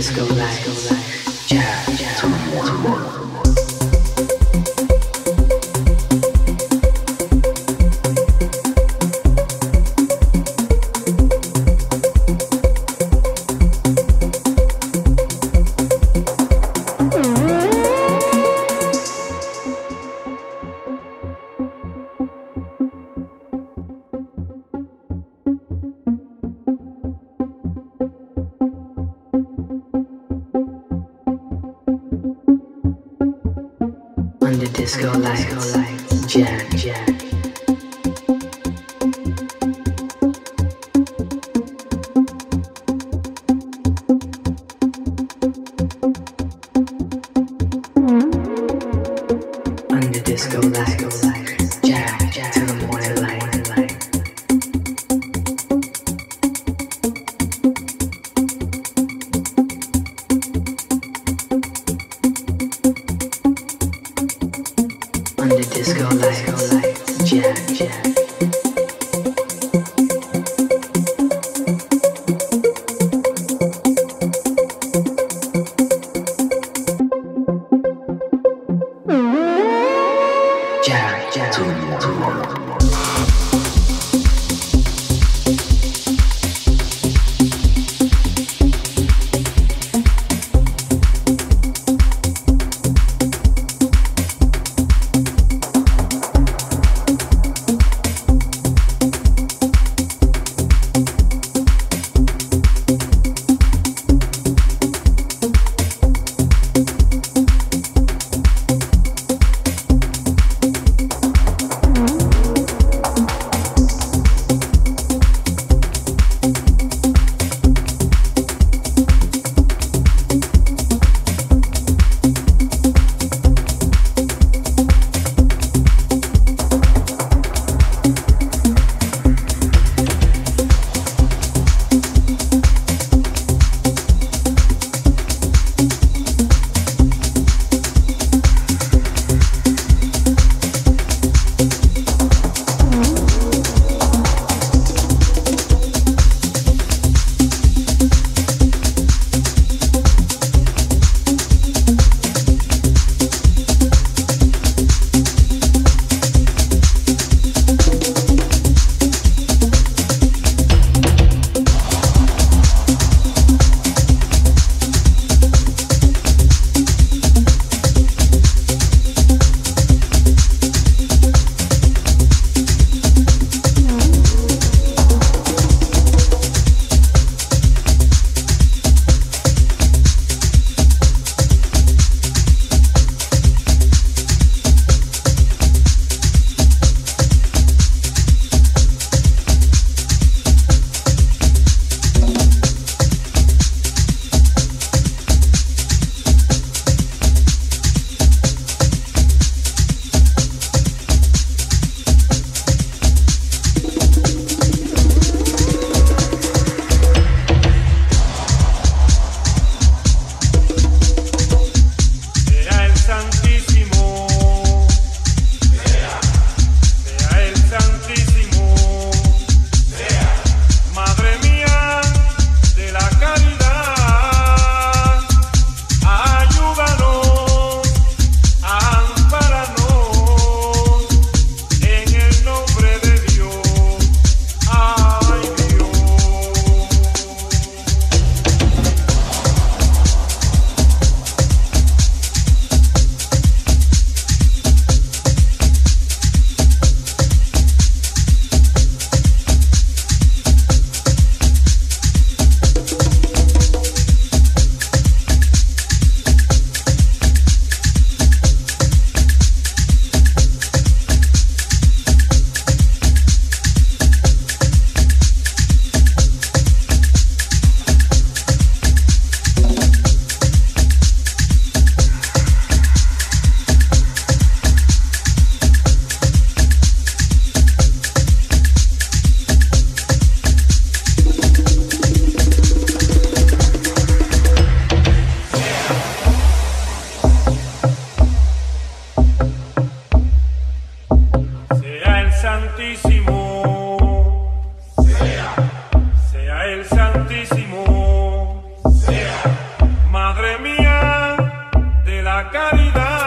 disco lights. Jab, jab. To Madre mía de la caridad,